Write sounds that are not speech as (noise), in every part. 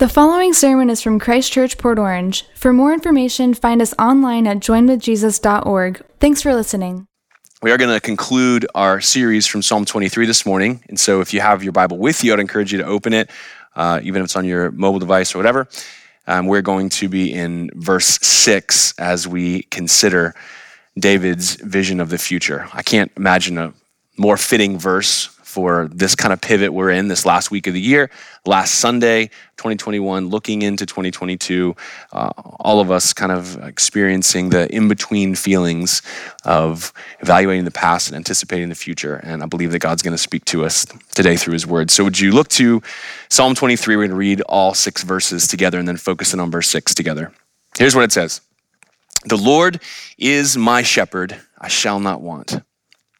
The following sermon is from Christ Church Port Orange. For more information, find us online at joinwithjesus.org. Thanks for listening. We are going to conclude our series from Psalm 23 this morning. And so if you have your Bible with you, I'd encourage you to open it, uh, even if it's on your mobile device or whatever. Um, we're going to be in verse 6 as we consider David's vision of the future. I can't imagine a more fitting verse for this kind of pivot we're in this last week of the year, last Sunday, 2021, looking into 2022. Uh, all of us kind of experiencing the in between feelings of evaluating the past and anticipating the future. And I believe that God's going to speak to us today through his word. So, would you look to Psalm 23? We're going to read all six verses together and then focus in on verse six together. Here's what it says The Lord is my shepherd, I shall not want.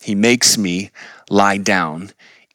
He makes me lie down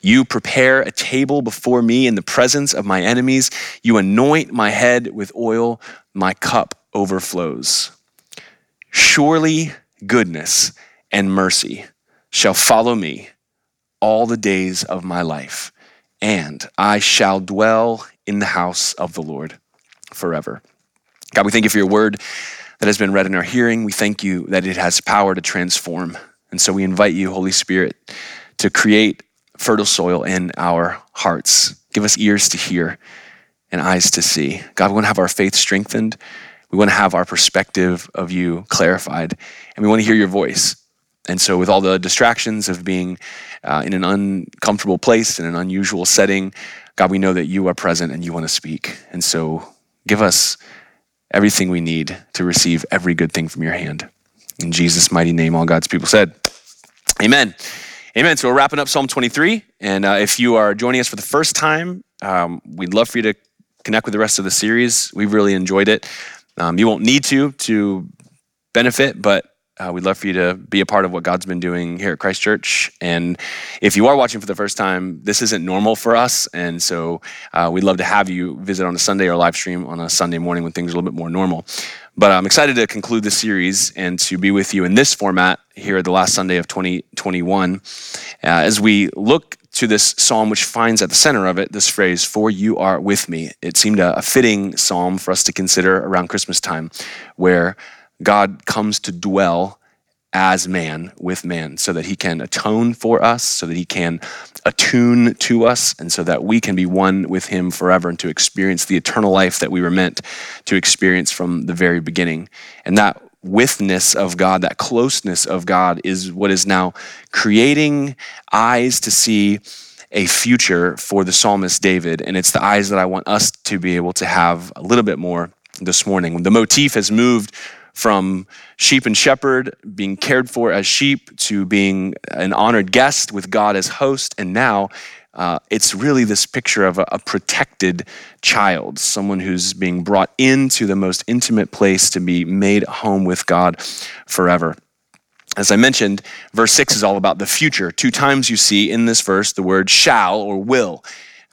You prepare a table before me in the presence of my enemies. You anoint my head with oil. My cup overflows. Surely goodness and mercy shall follow me all the days of my life, and I shall dwell in the house of the Lord forever. God, we thank you for your word that has been read in our hearing. We thank you that it has power to transform. And so we invite you, Holy Spirit, to create fertile soil in our hearts. Give us ears to hear and eyes to see. God, we want to have our faith strengthened. We want to have our perspective of you clarified, and we want to hear your voice. And so, with all the distractions of being uh, in an uncomfortable place, in an unusual setting, God, we know that you are present and you want to speak. And so, give us everything we need to receive every good thing from your hand. In Jesus' mighty name, all God's people said, Amen. Amen. So we're wrapping up Psalm 23. And uh, if you are joining us for the first time, um, we'd love for you to connect with the rest of the series. We've really enjoyed it. Um, you won't need to to benefit, but uh, we'd love for you to be a part of what God's been doing here at Christ Church. And if you are watching for the first time, this isn't normal for us. And so uh, we'd love to have you visit on a Sunday or live stream on a Sunday morning when things are a little bit more normal. But I'm excited to conclude this series and to be with you in this format here the last Sunday of 2021 uh, as we look to this psalm, which finds at the center of it this phrase, For you are with me. It seemed a, a fitting psalm for us to consider around Christmas time, where God comes to dwell as man with man so that he can atone for us, so that he can attune to us, and so that we can be one with him forever and to experience the eternal life that we were meant to experience from the very beginning. And that withness of God, that closeness of God, is what is now creating eyes to see a future for the psalmist David. And it's the eyes that I want us to be able to have a little bit more this morning. The motif has moved from sheep and shepherd, being cared for as sheep, to being an honored guest with God as host. And now uh, it's really this picture of a, a, protected child, someone who's being brought into the most intimate place to be made home with God forever. As I mentioned, verse 6 is all about the future. Two times you see in this verse the word shall or will.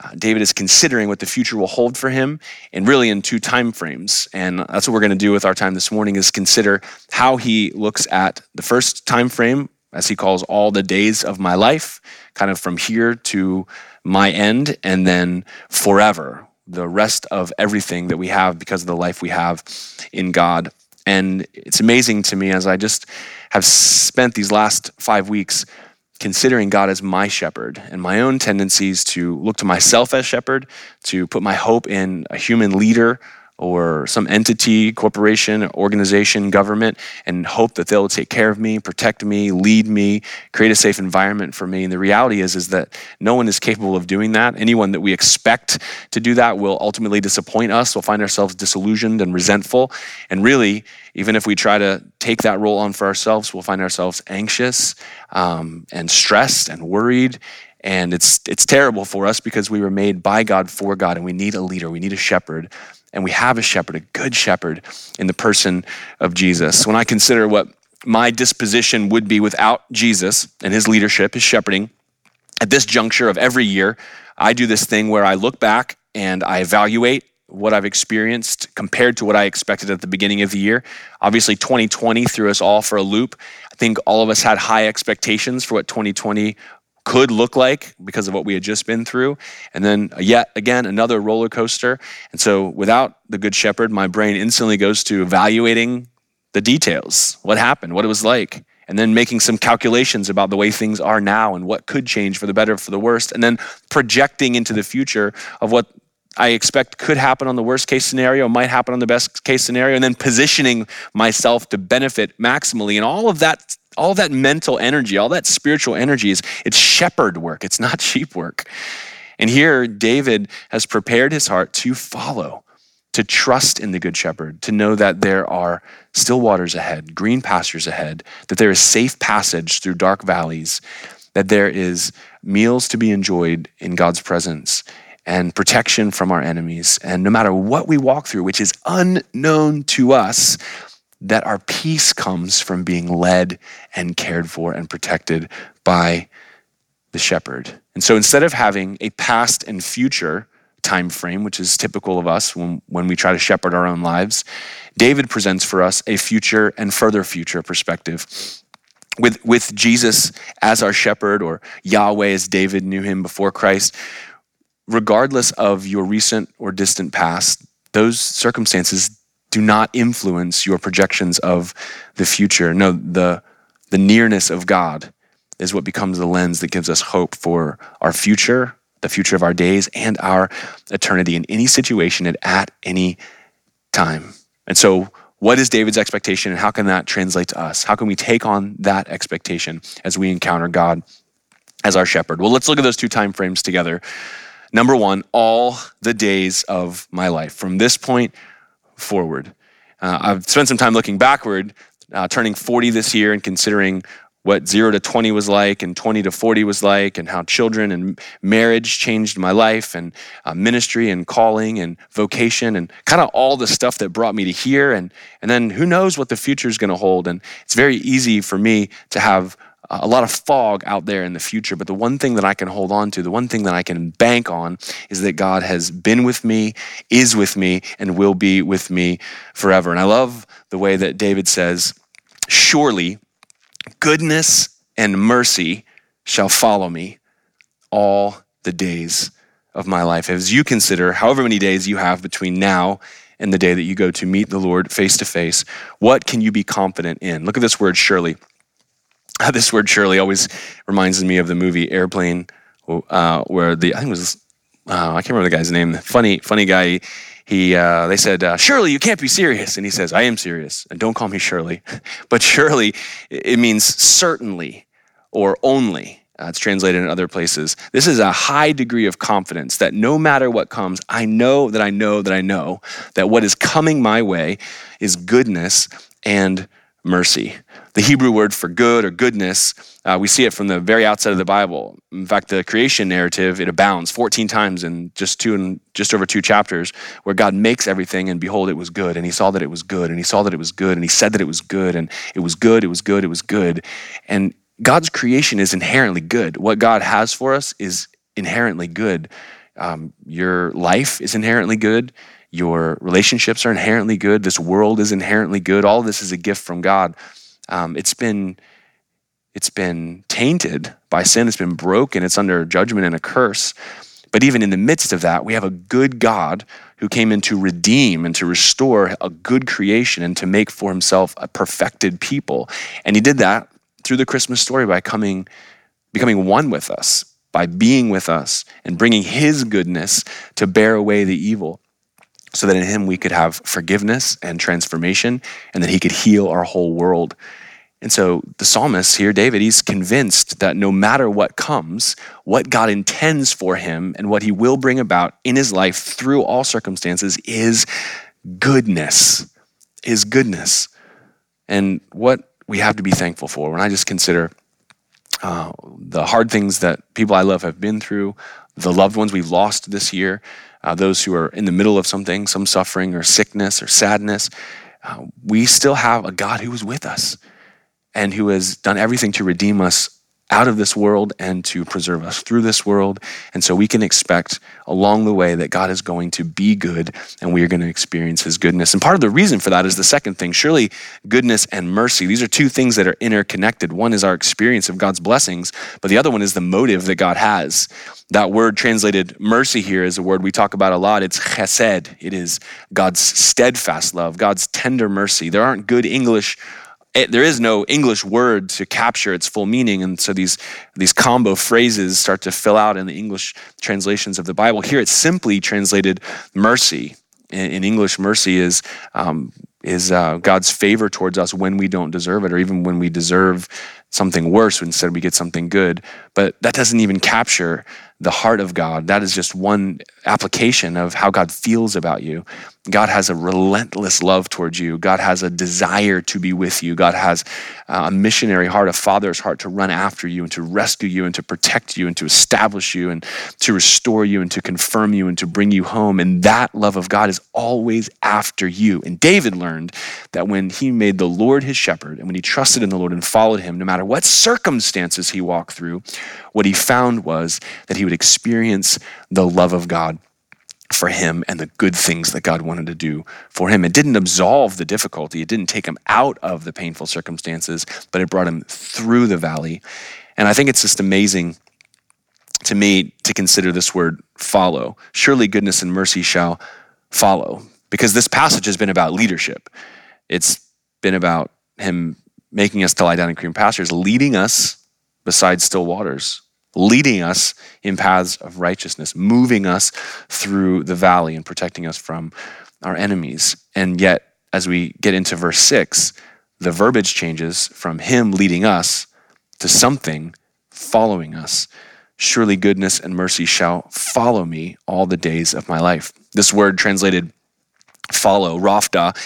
Uh, David is considering what the future will hold for him, and really in two time frames. And that's what we're going to do with our time this morning is consider how he looks at the first time frame, as he calls all the days of my life, kind of from here to my end, and then forever, the rest of everything that we have because of the life we have in God. And it's amazing to me as I just have spent these last five weeks considering God as my shepherd and my own tendencies to look to myself as shepherd, to put my hope in a human leader or some entity, corporation, organization, government, and hope that they'll take care of me, protect me, lead me, create a safe environment for me. And the reality is, is that no one is capable of doing that. Anyone that we expect to do that will ultimately disappoint us. We'll find ourselves disillusioned and resentful. And really, even if we try to take that role on for ourselves, we'll find ourselves anxious um, and stressed and worried And it's, it's terrible for us because we were made by God for God and we need a leader, we need a shepherd. And we have a shepherd, a good shepherd in the person of Jesus. When I consider what my disposition would be without Jesus and his leadership, his shepherding, at this juncture of every year, I do this thing where I look back and I evaluate what I've experienced compared to what I expected at the beginning of the year. Obviously, 2020 threw us all for a loop. I think all of us had high expectations for what 2020 could look like because of what we had just been through. And then, yet again, another roller coaster. And so, without the Good Shepherd, my brain instantly goes to evaluating the details what happened, what it was like and then making some calculations about the way things are now and what could change for the better, for the worst, and then projecting into the future of what I expect could happen on the worst case scenario, might happen on the best case scenario, and then positioning myself to benefit maximally. And all of that, all that mental energy, all that spiritual energy is it's shepherd work. It's not (laughs) sheep work. And here, David has prepared his heart to follow, to trust in the Good Shepherd, to know that there are still waters ahead, green pastures ahead, that there is safe passage through dark valleys, that there is meals to be enjoyed in God's presence, and protection from our enemies. And no matter what we walk through, which is unknown to us, that our peace comes from being led and cared for and protected by the shepherd. And so instead of having a past and future time frame, which is typical of us when, when we try to shepherd our own lives, David presents for us a future and further future perspective. With, with Jesus as our shepherd, or Yahweh as David knew him before Christ, regardless of your recent or distant past, those circumstances do not influence your projections of the future. No, the, the nearness of God is what becomes the lens that gives us hope for our future, the future of our days, and our eternity in any situation and at any time. And so, what is David's expectation, and how can that translate to us? How can we take on that expectation as we encounter God as our shepherd? Well, let's look at those two time frames together. Number one, all the days of my life from this point forward. Uh, I've spent some time looking backward, uh, turning 40 this year and considering what 0 to 20 was like and 20 to 40 was like and how children and marriage changed my life and uh, ministry and calling and vocation and kind of all the stuff that brought me to here and and then who knows what the future is going to hold and it's very easy for me to have a lot of fog out there in the future, but the one thing that I can hold on to, the one thing that I can bank on is that God has been with me, is with me, and will be with me forever. And I love the way that David says, Surely goodness and mercy shall follow me all the days of my life. As you consider however many days you have between now and the day that you go to meet the Lord face to face, what can you be confident in? Look at this word, surely. This word surely always reminds me of the movie Airplane, uh, where the I think it was uh, I can't remember the guy's name. Funny, funny guy. He uh, they said, uh, "Surely you can't be serious," and he says, "I am serious, and don't call me Shirley." (laughs) but surely it means certainly or only. Uh, it's translated in other places. This is a high degree of confidence that no matter what comes, I know that I know that I know that what is coming my way is goodness and mercy. The Hebrew word for good or goodness, uh, we see it from the very outset of the Bible. In fact, the creation narrative, it abounds 14 times in just two and just over two chapters, where God makes everything and behold, it was good. And he saw that it was good, and he saw that it was good, and he said that it was good, and it was good, it was good, it was good. And God's creation is inherently good. What God has for us is inherently good. Um, your life is inherently good. Your relationships are inherently good. This world is inherently good. All this is a gift from God. Um, it's been it's been tainted by sin. It's been broken. It's under judgment and a curse. But even in the midst of that, we have a good God who came in to redeem and to restore a good creation and to make for himself a perfected people. And he did that through the Christmas story by coming, becoming one with us, by being with us and bringing his goodness to bear away the evil so that in him we could have forgiveness and transformation, and that he could heal our whole world. And so the psalmist here, David, he's convinced that no matter what comes, what God intends for him and what he will bring about in his life through all circumstances is goodness, is goodness. And what we have to be thankful for, when I just consider uh, the hard things that people I love have been through, the loved ones we've lost this year, uh, those who are in the middle of something, some suffering or sickness or sadness, uh, we still have a God who is with us and who has done everything to redeem us out of this world and to preserve us through this world. And so we can expect along the way that God is going to be good and we are going to experience his goodness. And part of the reason for that is the second thing. Surely goodness and mercy, these are two things that are interconnected. One is our experience of God's blessings, but the other one is the motive that God has. That word translated mercy here is a word we talk about a lot. It's chesed. It is God's steadfast love, God's tender mercy. There aren't good English it, there is no English word to capture its full meaning, and so these these combo phrases start to fill out in the English translations of the Bible. Here, it's simply translated mercy. In, in English, mercy is um, is uh, God's favor towards us when we don't deserve it, or even when we deserve something worse. Instead, we get something good. But that doesn't even capture the heart of God. That is just one application of how God feels about you. God has a relentless love towards you. God has a desire to be with you. God has uh, a missionary heart, a father's heart to run after you and to rescue you and to protect you and to establish you and to restore you and to confirm you and to bring you home. And that love of God is always after you. And David learned that when he made the Lord his shepherd and when he trusted in the Lord and followed him, no matter what circumstances he walked through, what he found was that he would experience the love of God for him and the good things that God wanted to do for him. It didn't absolve the difficulty, it didn't take him out of the painful circumstances, but it brought him through the valley. And I think it's just amazing to me to consider this word follow. Surely goodness and mercy shall follow, because this passage has been about leadership. It's been about him making us to lie down in green pastures, leading us beside still waters, leading us in paths of righteousness, moving us through the valley and protecting us from our enemies. And yet, as we get into verse six, the verbiage changes from him leading us to something following us. Surely goodness and mercy shall follow me all the days of my life. This word translated follow, radaph,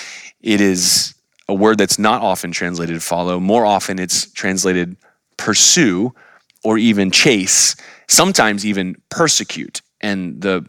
it is a word that's not often translated follow. More often, it's translated pursue or even chase, sometimes even persecute. And the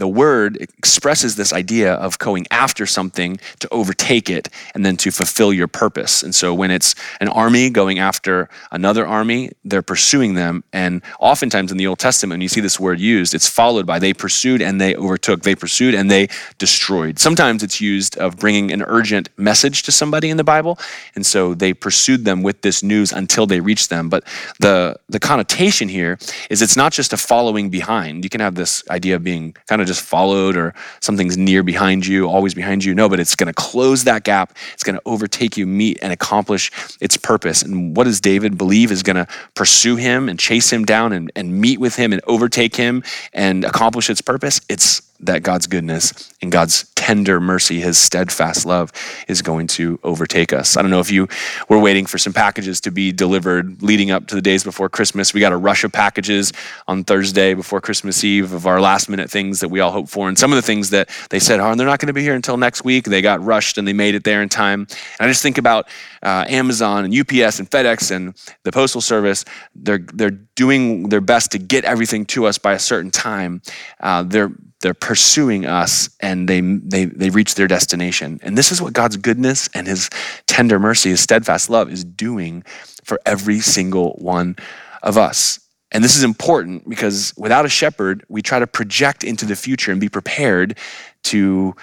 the word expresses this idea of going after something to overtake it and then to fulfill your purpose. And so when it's an army going after another army, they're pursuing them. And oftentimes in the Old Testament, when you see this word used, it's followed by they pursued and they overtook, they pursued and they destroyed. Sometimes it's used of bringing an urgent message to somebody in the Bible. And so they pursued them with this news until they reached them. But the, the connotation here is it's not just a following behind. You can have this idea of being kind of just followed or something's near behind you, always behind you. No, but it's going to close that gap. It's going to overtake you, meet and accomplish its purpose. And what does David believe is going to pursue him and chase him down and, and meet with him and overtake him and accomplish its purpose? It's that God's goodness and God's tender mercy, his steadfast love, is going to overtake us. I don't know if you were waiting for some packages to be delivered leading up to the days before Christmas. We got a rush of packages on Thursday before Christmas Eve of our last minute things that we all hope for. And some of the things that they said, oh, they're not going to be here until next week, they got rushed and they made it there in time. And I just think about uh, Amazon and UPS and FedEx and the Postal Service. They're, they're doing their best to get everything to us by a certain time. Uh, they're they're pursuing us and they, they, they reach their destination. And this is what God's goodness and his tender mercy, his steadfast love is doing for every single one of us. And this is important because without a shepherd, we try to project into the future and be prepared to,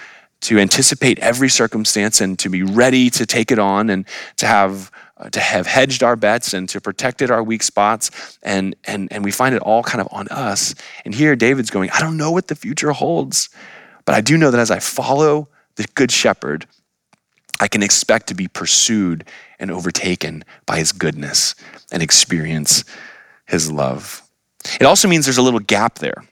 to anticipate every circumstance and to be ready to take it on and to have Uh, to have hedged our bets and to protected our weak spots and and and we find it all kind of on us. And here david's going i don't know what the future holds but i do know that as i follow the good shepherd i can expect to be pursued and overtaken by his goodness and experience his love. It also means there's a little gap there.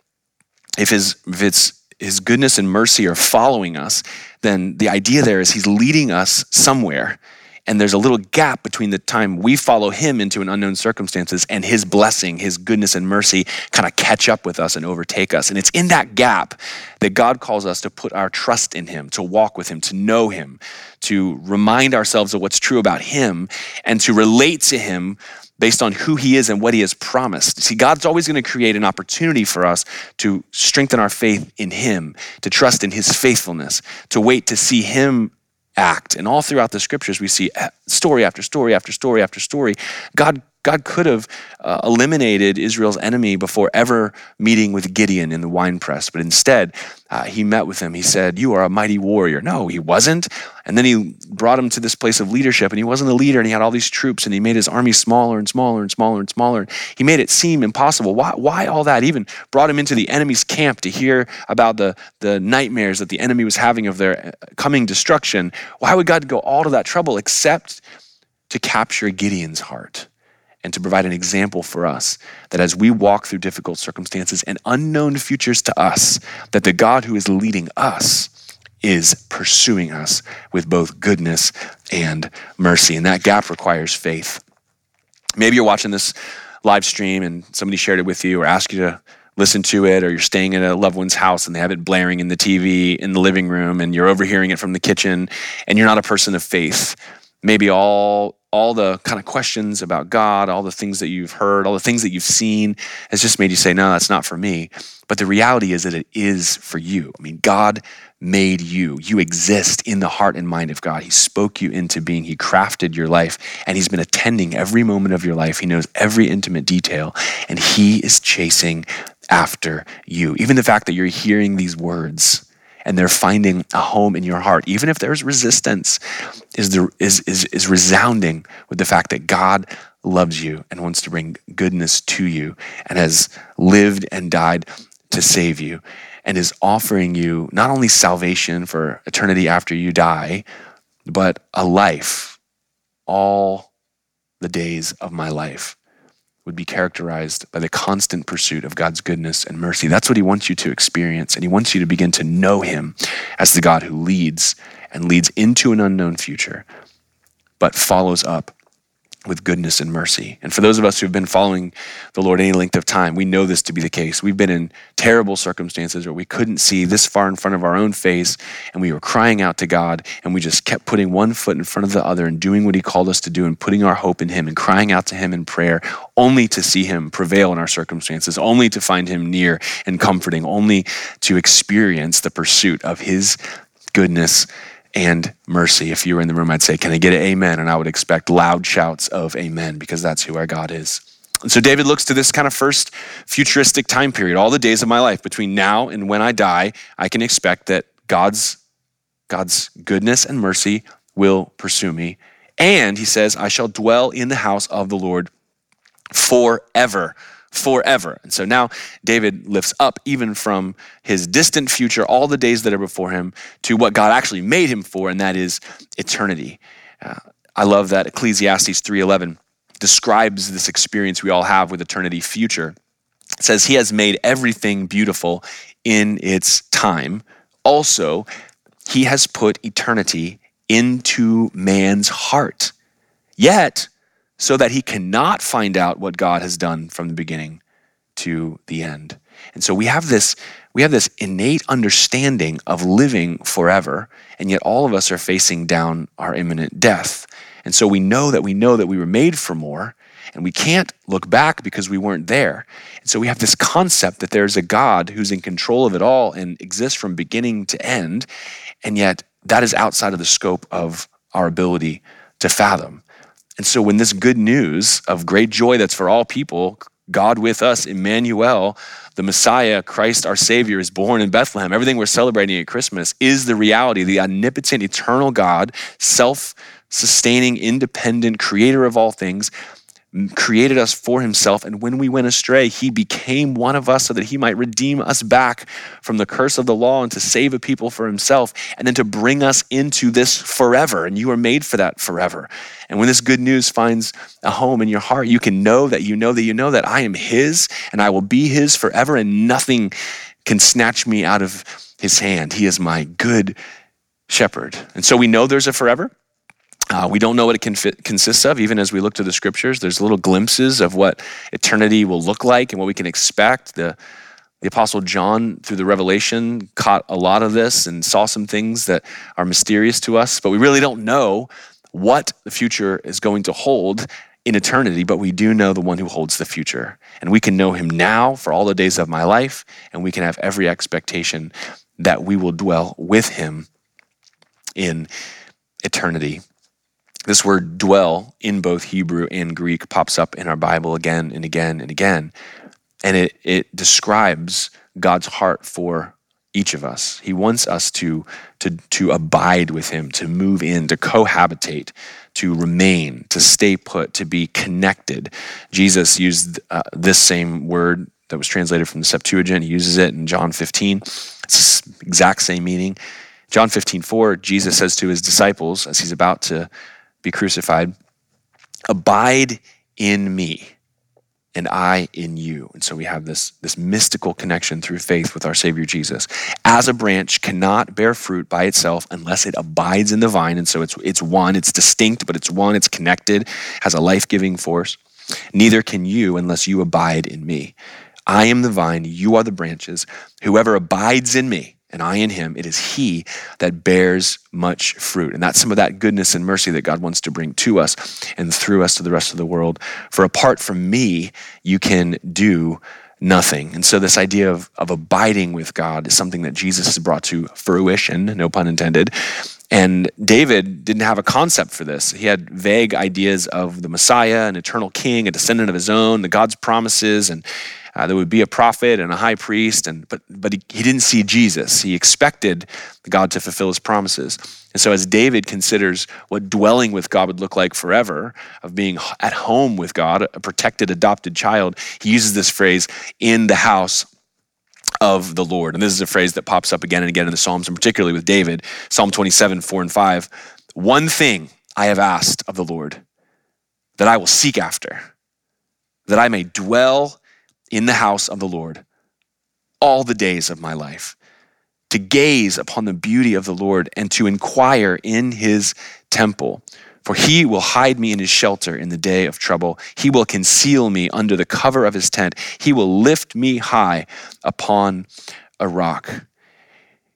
If his if it's his goodness and mercy are following us then the idea there is he's leading us somewhere and there's a little gap between the time we follow him into an unknown circumstances and his blessing, his goodness and mercy kind of catch up with us and overtake us. And it's in that gap that God calls us to put our trust in him, to walk with him, to know him, to remind ourselves of what's true about him, and to relate to him based on who he is and what he has promised. See, God's always going to create an opportunity for us to strengthen our faith in him, to trust in his faithfulness, to wait to see him act. And all throughout the scriptures, we see uh, story after story after story after story. God God could have uh, eliminated Israel's enemy before ever meeting with Gideon in the wine press, but instead, uh, he met with him. He said, You are a mighty warrior. No, he wasn't. And then he brought him to this place of leadership, and he wasn't a leader, and he had all these troops, and he made his army smaller and smaller and smaller and smaller. He made it seem impossible. Why, why all that? Even brought him into the enemy's camp to hear about the, the nightmares that the enemy was having of their uh, coming destruction. Why would God go all to that trouble except to capture Gideon's heart? And to provide an example for us that as we walk through difficult circumstances and unknown futures to us, that the God who is leading us is pursuing us with both goodness and mercy. And that gap requires faith. Maybe you're watching this live stream and somebody shared it with you or asked you to listen to it, or you're staying at a loved one's house and they have it blaring in the TV in the living room and you're overhearing it from the kitchen and you're not a person of faith. Maybe all all the kind of questions about God, all the things that you've heard, all the things that you've seen has just made you say, no, that's not for me. But the reality is that it is for you. I mean, God made you. You exist in the heart and mind of God. He spoke you into being. He crafted your life, and He's been attending every moment of your life. He knows every intimate detail, and He is chasing after you. Even the fact that you're hearing these words and they're finding a home in your heart, even if there's resistance, is, is, is, is resounding with the fact that God loves you and wants to bring goodness to you and has lived and died to save you and is offering you not only salvation for eternity after you die, but a life, all the days of my life would be characterized by the constant pursuit of God's goodness and mercy. That's what He wants you to experience. And He wants you to begin to know Him as the God who leads and leads into an unknown future, but follows up with goodness and mercy. And for those of us who've been following the Lord any length of time, we know this to be the case. We've been in terrible circumstances where we couldn't see this far in front of our own face, and we were crying out to God, and we just kept putting one foot in front of the other and doing what He called us to do and putting our hope in Him and crying out to Him in prayer, only to see Him prevail in our circumstances, only to find Him near and comforting, only to experience the pursuit of His goodness and mercy. If you were in the room, I'd say, Can I get an amen? And I would expect loud shouts of amen because that's who our God is. And so David looks to this kind of first futuristic time period, all the days of my life between now and when I die, I can expect that God's God's goodness and mercy will pursue me. And he says, I shall dwell in the house of the Lord forever forever. And so now David lifts up even from his distant future, all the days that are before him, to what God actually made him for, and that is eternity. Uh, I love that Ecclesiastes 3:11 describes this experience we all have with eternity future. It says he has made everything beautiful in its time. Also, he has put eternity into man's heart. Yet, so that he cannot find out what God has done from the beginning to the end. And so we have this we have this innate understanding of living forever, and yet all of us are facing down our imminent death. And so we know that we know that we were made for more, and we can't look back because we weren't there. And so we have this concept that there's a God who's in control of it all and exists from beginning to end, and yet that is outside of the scope of our ability to fathom. And so when this good news of great joy that's for all people, God with us, Emmanuel, the Messiah, Christ our Savior, is born in Bethlehem. Everything we're celebrating at Christmas is the reality, the omnipotent, eternal God, self sustaining, independent, creator of all things, created us for himself. And when we went astray, he became one of us so that he might redeem us back from the curse of the law and to save a people for himself, and then to bring us into this forever. And you are made for that forever. And when this good news finds a home in your heart, you can know that you know that you know that I am his and I will be his forever, and nothing can snatch me out of his hand. He is my good shepherd. And so we know there's a forever. Uh, we don't know what it can fit, consists of, even as we look to the scriptures. There's little glimpses of what eternity will look like and what we can expect. The, the Apostle John, through the revelation, caught a lot of this and saw some things that are mysterious to us, but we really don't know what the future is going to hold in eternity, but we do know the one who holds the future. And we can know him now for all the days of my life, and we can have every expectation that we will dwell with him in eternity. This word dwell in both Hebrew and Greek pops up in our Bible again and again and again. And it, it describes God's heart for each of us. He wants us to, to, to abide with Him, to move in, to cohabitate, to remain, to stay put, to be connected. Jesus used uh, this same word that was translated from the Septuagint. He uses it in John 15. It's the exact same meaning. John 15, 4, Jesus says to his disciples as he's about to be crucified, Abide in me, and I in you. And so we have this, this mystical connection through faith with our Savior Jesus. As a branch cannot bear fruit by itself unless it abides in the vine. And so it's, it's one, it's distinct, but it's one, it's connected, has a life giving force. Neither can you unless you abide in me. I am the vine, you are the branches. Whoever abides in me, and I in him, it is he that bears much fruit. And that's some of that goodness and mercy that God wants to bring to us and through us to the rest of the world. For apart from me, you can do nothing. And so, this idea of, of abiding with God is something that Jesus has brought to fruition, no pun intended. And David didn't have a concept for this. He had vague ideas of the Messiah, an eternal king, a descendant of his own, the God's promises, and uh, there would be a prophet and a high priest, and but but he, he didn't see Jesus. He expected God to fulfill his promises. And so, as David considers what dwelling with God would look like forever, of being at home with God, a protected, adopted child, he uses this phrase, in the house of the Lord. And this is a phrase that pops up again and again in the Psalms, and particularly with David, Psalm 27, 4 and 5. One thing I have asked of the Lord that I will seek after, that I may dwell in the house of the Lord all the days of my life, to gaze upon the beauty of the Lord and to inquire in his temple. For he will hide me in his shelter in the day of trouble. He will conceal me under the cover of his tent. He will lift me high upon a rock.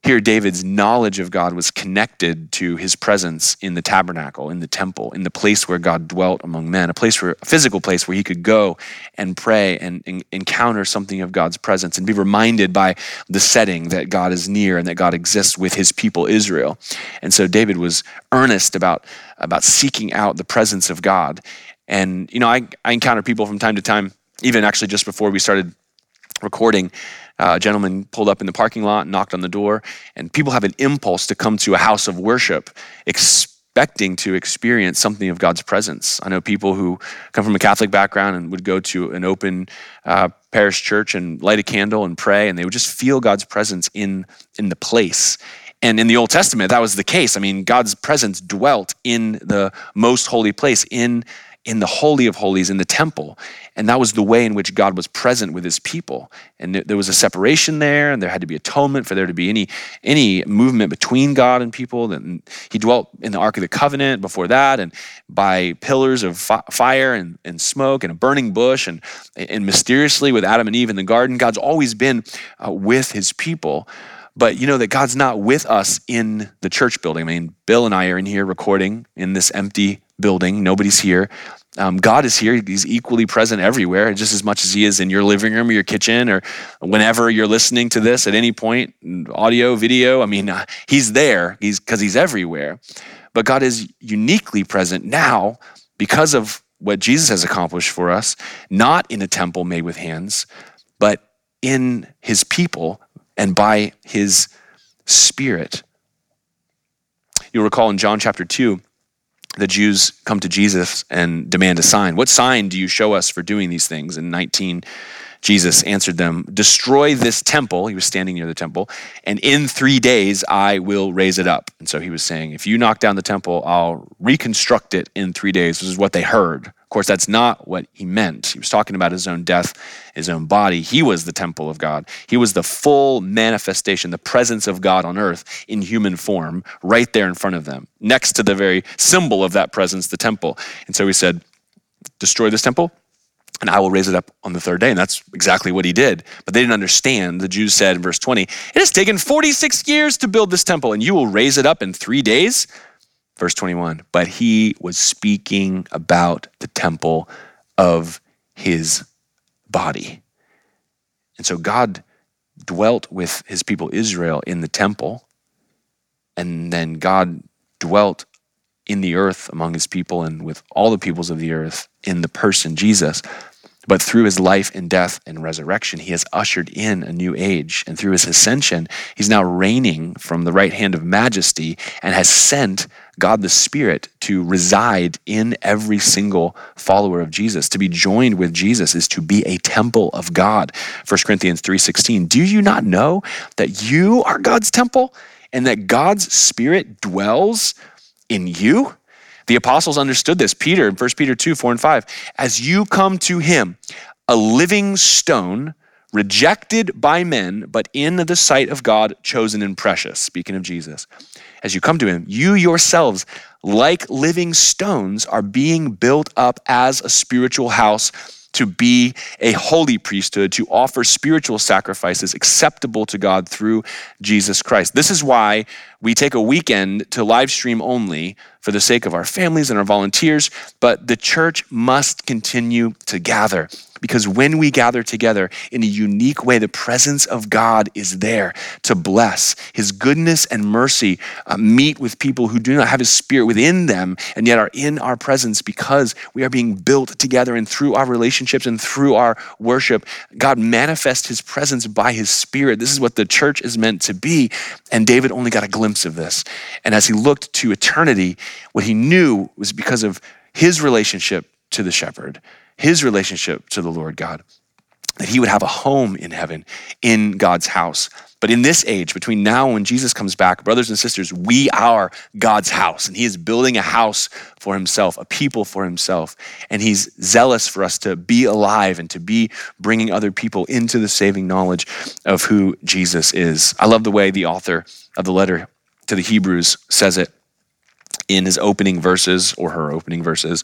Here, David's knowledge of God was connected to his presence in the tabernacle, in the temple, in the place where God dwelt among men, a place where, a physical place where he could go and pray and, and encounter something of God's presence and be reminded by the setting that God is near and that God exists with his people Israel. And so David was earnest about, about seeking out the presence of God. And, you know, I, I encounter people from time to time, even actually just before we started recording, a gentleman pulled up in the parking lot, knocked on the door, and people have an impulse to come to a house of worship, expecting to experience something of God's presence. I know people who come from a Catholic background and would go to an open uh, parish church and light a candle and pray, and they would just feel God's presence in in the place. And in the Old Testament, that was the case. I mean, God's presence dwelt in the most holy place, in in the Holy of Holies in the temple. And that was the way in which God was present with his people. And there was a separation there, and there had to be atonement for there to be any, any movement between God and people. Then he dwelt in the Ark of the Covenant before that, and by pillars of fi- fire and, and smoke and a burning bush, and, and mysteriously with Adam and Eve in the garden. God's always been uh, with his people but you know that God's not with us in the church building. I mean, Bill and I are in here recording in this empty building. Nobody's here. Um, God is here. He's equally present everywhere, just as much as He is in your living room or your kitchen or whenever you're listening to this at any point, audio, video. I mean, uh, He's there. He's because He's everywhere. But God is uniquely present now because of what Jesus has accomplished for us, not in a temple made with hands, but in His people and by His Spirit. You'll recall in John chapter 2 the Jews come to Jesus and demand a sign. What sign do you show us for doing these things? In 19, Jesus answered them, Destroy this temple. He was standing near the temple, and in three days I will raise it up. And so he was saying, If you knock down the temple, I'll reconstruct it in three days. This is what they heard course, that's not what he meant. He was talking about his own death, his own body. He was the temple of God. He was the full manifestation, the presence of God on earth in human form, right there in front of them, next to the very symbol of that presence, the temple. And so he said, Destroy this temple, and I will raise it up on the third day. And that's exactly what he did. But they didn't understand. The Jews said in verse 20, It has taken 46 years to build this temple, and you will raise it up in three days. Verse 21 But he was speaking about the temple of his body. And so God dwelt with his people Israel in the temple, and then God dwelt in the earth among his people and with all the peoples of the earth in the person Jesus. But through his life and death and resurrection, he has ushered in a new age. And through his ascension, he's now reigning from the right hand of majesty and has sent God the Spirit to reside in every single follower of Jesus. To be joined with Jesus is to be a temple of God. 1 Corinthians 3:16. Do you not know that you are God's temple and that God's Spirit dwells in you? The apostles understood this. Peter in 1 Peter 2, 4 and 5. As you come to him, a living stone, rejected by men, but in the sight of God, chosen and precious. Speaking of Jesus. As you come to him, you yourselves, like living stones, are being built up as a spiritual house to be a holy priesthood, to offer spiritual sacrifices acceptable to God through Jesus Christ. This is why we take a weekend to live stream only for the sake of our families and our volunteers, but the church must continue to gather. Because when we gather together in a unique way, the presence of God is there to bless. His goodness and mercy uh, meet with people who do not have His Spirit within them and yet are in our presence because we are being built together and through our relationships and through our worship, God manifests His presence by His Spirit. This is what the church is meant to be. And David only got a glimpse of this. And as he looked to eternity, what he knew was because of his relationship to the shepherd his relationship to the Lord God, that he would have a home in heaven, in God's house. But in this age, between now and when Jesus comes back, brothers and sisters, we are God's house. And he is building a house for himself, a people for himself. And he's zealous for us to be alive and to be bringing other people into the saving knowledge of who Jesus is. I love the way the author of the letter to the Hebrews says it in his opening verses or her opening verses.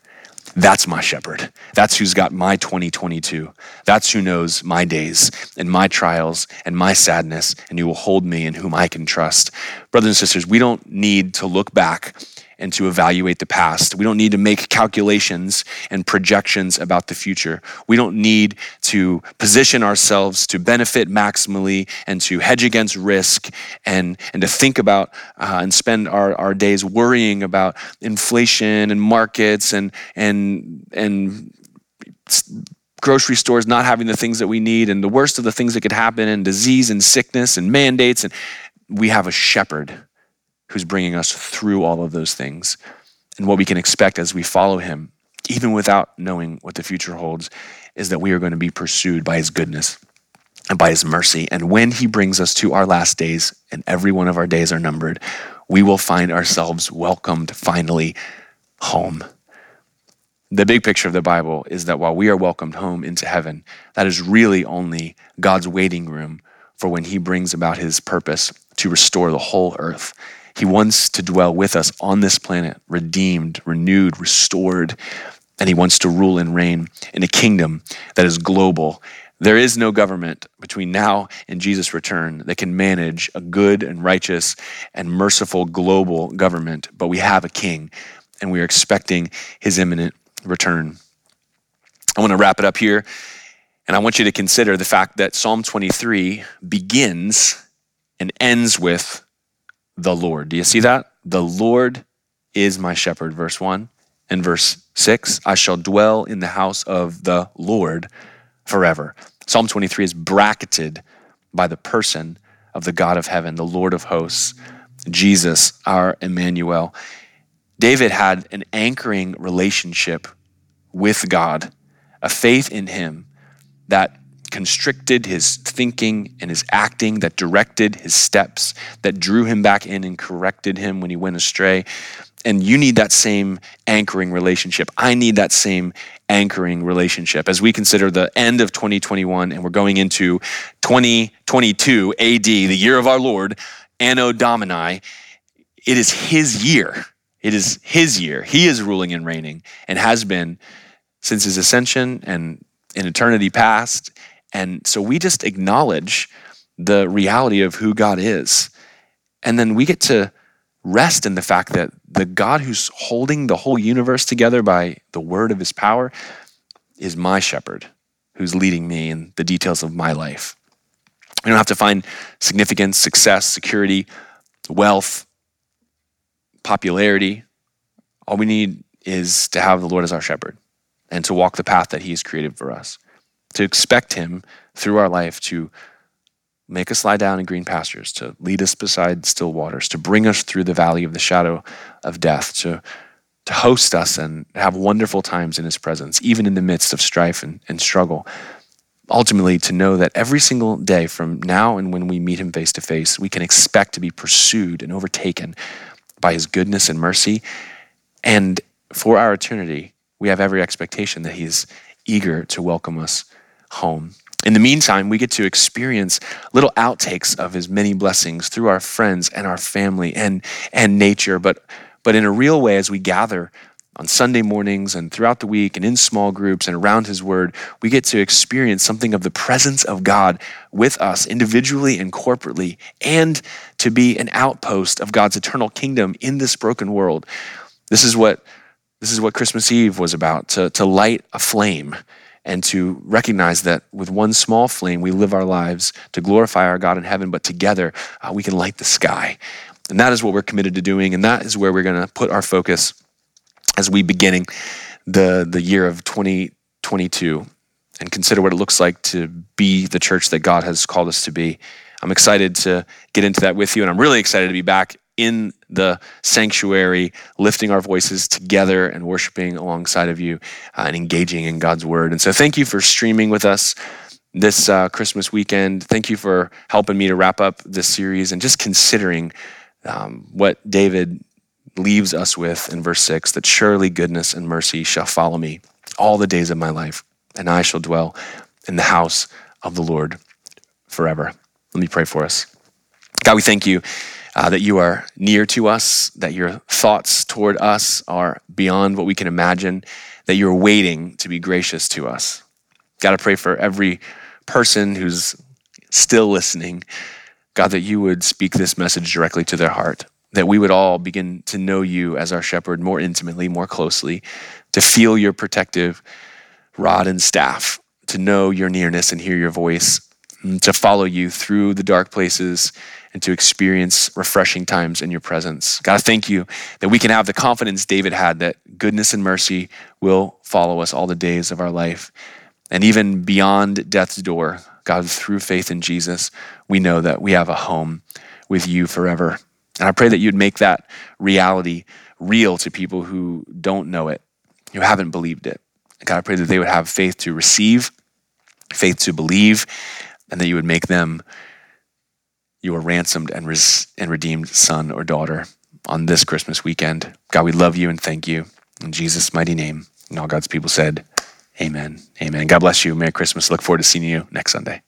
That's my shepherd. That's who's got my 2022. That's who knows my days and my trials and my sadness and who will hold me and whom I can trust. Brothers and sisters, we don't need to look back and to evaluate the past. We don't need to make calculations and projections about the future. We don't need to position ourselves to benefit maximally and to hedge against risk and, and to think about uh, and spend our, our days worrying about inflation and markets and, and, and grocery stores not having the things that we need and the worst of the things that could happen and disease and sickness and mandates and we have a shepherd who's bringing us through all of those things. And what we can expect as we follow him, even without knowing what the future holds, is that we are going to be pursued by his goodness and by his mercy. And when he brings us to our last days, and every one of our days are numbered, we will find ourselves welcomed finally home. The big picture of the Bible is that while we are welcomed home into heaven, that is really only God's waiting room for when he brings about his purpose to restore the whole earth he wants to dwell with us on this planet, redeemed, renewed, restored, and he wants to rule and reign in a kingdom that is global. There is no government between now and Jesus' return that can manage a good and righteous and merciful global government, but we have a king and we are expecting his imminent return. I want to wrap it up here, and I want you to consider the fact that Psalm 23 begins and ends with the Lord. Do you see that? The Lord is my shepherd, verse 1. And verse 6 I shall dwell in the house of the Lord forever. Psalm 23 is bracketed by the person of the God of heaven, the Lord of hosts, Jesus, our Emmanuel. David had an anchoring relationship with God, a faith in him that constricted his thinking and his acting, that directed his steps, that drew him back in and corrected him when he went astray. And you need that same anchoring relationship. I need that same anchoring relationship. As we consider the end of 2021 and we're going into 2022 AD, the year of our Lord, Anno Domini, it is his year. It is his year. He is ruling and reigning and has been since his ascension and in eternity past. And so we just acknowledge the reality of who God is. And then we get to rest in the fact that the God who's holding the whole universe together by the word of his power is my shepherd who's leading me in the details of my life. We don't have to find significance, success, security, wealth, popularity. All we need is to have the Lord as our shepherd and to walk the path that He has created for us, to expect Him through our life to make us lie down in green pastures, to lead us beside still waters, to bring us through the valley of the shadow of death, to, to host us and have wonderful times in His presence, even in the midst of strife and, and struggle. Ultimately, to know that every single day from now and when we meet Him face to face, we can expect to be pursued and overtaken by His goodness and mercy. And for our eternity, we have every expectation that He's eager to welcome us home. In the meantime, we get to experience little outtakes of his many blessings through our friends and our family and, and nature, but, but in a real way as we gather on Sunday mornings and throughout the week and in small groups and around his word, we get to experience something of the presence of God with us individually and corporately, and to be an outpost of God's eternal kingdom in this broken world. This is what this is what Christmas Eve was about to, to light a flame and to recognize that with one small flame, we live our lives to glorify our God in heaven, but together uh, we can light the sky. And that is what we're committed to doing, and that is where we're going to put our focus as we beginning the, the year of 2022 and consider what it looks like to be the church that God has called us to be. I'm excited to get into that with you, and I'm really excited to be back in the sanctuary, lifting our voices together and worshiping alongside of you uh, and engaging in God's word. And so, thank you for streaming with us this uh, Christmas weekend. Thank you for helping me to wrap up this series and just considering um, what David leaves us with in verse 6 that surely goodness and mercy shall follow me all the days of my life, and I shall dwell in the house of the Lord forever. Let me pray for us. God, we thank you uh, that you are near to us, that your thoughts toward us are beyond what we can imagine, that you're waiting to be gracious to us. God, I pray for every person who's still listening, God, that you would speak this message directly to their heart, that we would all begin to know you as our shepherd more intimately, more closely, to feel your protective rod and staff, to know your nearness and hear your voice, to follow you through the dark places and to experience refreshing times in your presence. God, I thank you that we can have the confidence David had that goodness and mercy will follow us all the days of our life. And even beyond death's door, God, through faith in Jesus, we know that we have a home with you forever. And I pray that you'd make that reality real to people who don't know it, who haven't believed it. God, I pray that they would have faith to receive, faith to believe, and that you would make them your ransomed and, res- and redeemed son or daughter on this Christmas weekend. God, we love you and thank you. In Jesus' mighty name. And all God's people said, Amen. Amen. God bless you. Merry Christmas. Look forward to seeing you next Sunday.